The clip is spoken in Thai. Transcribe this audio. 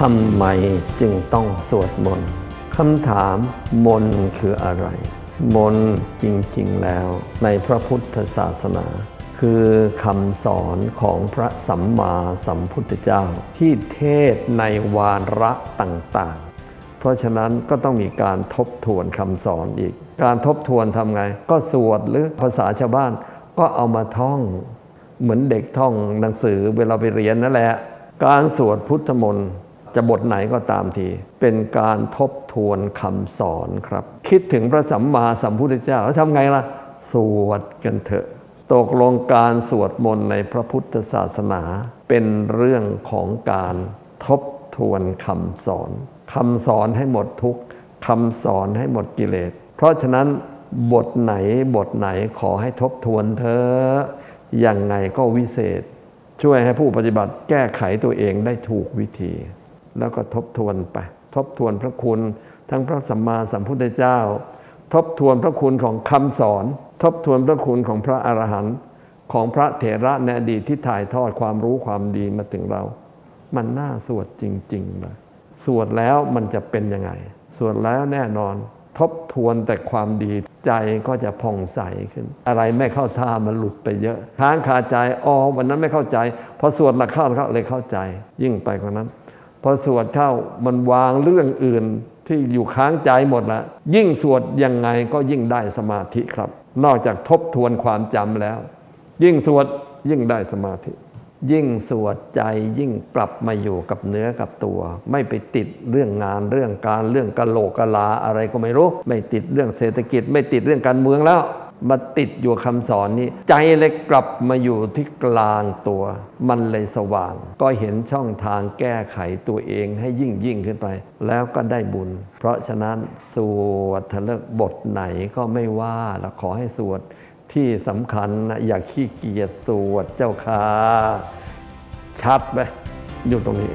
ทำไมจึงต้องสวดมนต์คำถามมนต์คืออะไร มนต์จริงๆแล้ว ในพระพุทธศาสนา คือคำสอนของพระสัมมาสัมพุทธเจ้า ที่เทศในวาระต่างๆ เพราะฉะนั้นก็ต้องมีการทบทวนคำสอนอีก การทบทวนทำไง ก็สวดหรือภาษาชาวบ้านก็เอามาท่อง เหมือนเด็กท่องหนังสือเวลาไปเรียนนั่นแหละ การสวดพุทธมนต์ จะบทไหนก็ตามที เป็นการทบทวนคำสอนครับ คิดถึงพระสัมมาสัมพุทธเจ้าแล้วทำไงล่ะ สวดกันเถอะ ตกลงการสวดมนต์ในพระพุทธศาสนา เป็นเรื่องของการทบทวนคำสอนคำสอนให้หมดทุกคำสอนให้หมดกิเลส เพราะฉะนั้นบทไหนบทไหนขอให้ทบทวนเธออย่างไงก็วิเศษ ช่วยให้ผู้ปฏิบัติแก้ไขตัวเองได้ถูกวิธี แล้วก็ทบทวนไป ทบทวนพระคุณ ทั้งพระสัมมาสัมพุทธเจ้า ทบทวนพระคุณของคำสอน ทบทวนพระคุณของพระอรหันต์ของพระเถระในอดีตที่ถ่ายทอดความรู้ความดีมาถึงเรา มันน่าสวดจริงๆเลยสวดแล้วมันจะเป็นยังไง สวดแล้วแน่นอน ทบทวนแต่ความดีใจก็จะผ่องใสขึ้น อะไรไม่เข้าท่ามันหลุดไปเยอะค้างคาใจอ๋อวันนั้นไม่เข้าใจพอสวดหลักเข้าเข้าเลยเข้าใจ ยิ่งไปกว่านั้น พอสวดเข้ามันวางเรื่องอื่นที่อยู่ค้างใจหมดละยิ่งสวดยังไงก็ยิ่งได้สมาธิครับ นอกจากทบทวนความจำแล้ว ยิ่งสวดยิ่งได้สมาธิ ยิ่งสวดใจยิ่งกลับมาอยู่กับเนื้อกับตัว ไม่ไปติดเรื่องงานเรื่องการเรื่องกะโหลกกะลาอะไรก็ไม่รู้ ไม่ติดเรื่องเศรษฐกิจ ไม่ติดเรื่องการเมืองแล้ว มาติดอยู่คำสอนนี้ ใจเลยกลับมาอยู่ที่กลางตัว มันเลยสว่าง ก็เห็นช่องทางแก้ไขตัวเองให้ยิ่งยิ่งขึ้นไป แล้วก็ได้บุญ เพราะฉะนั้นสวดทะเลิกบทไหนก็ไม่ว่าแล้วขอให้สวดที่สำคัญนะอย่าขี้เกียจสวดเจ้าค่ะชัดไหมอยู่ตรงนี้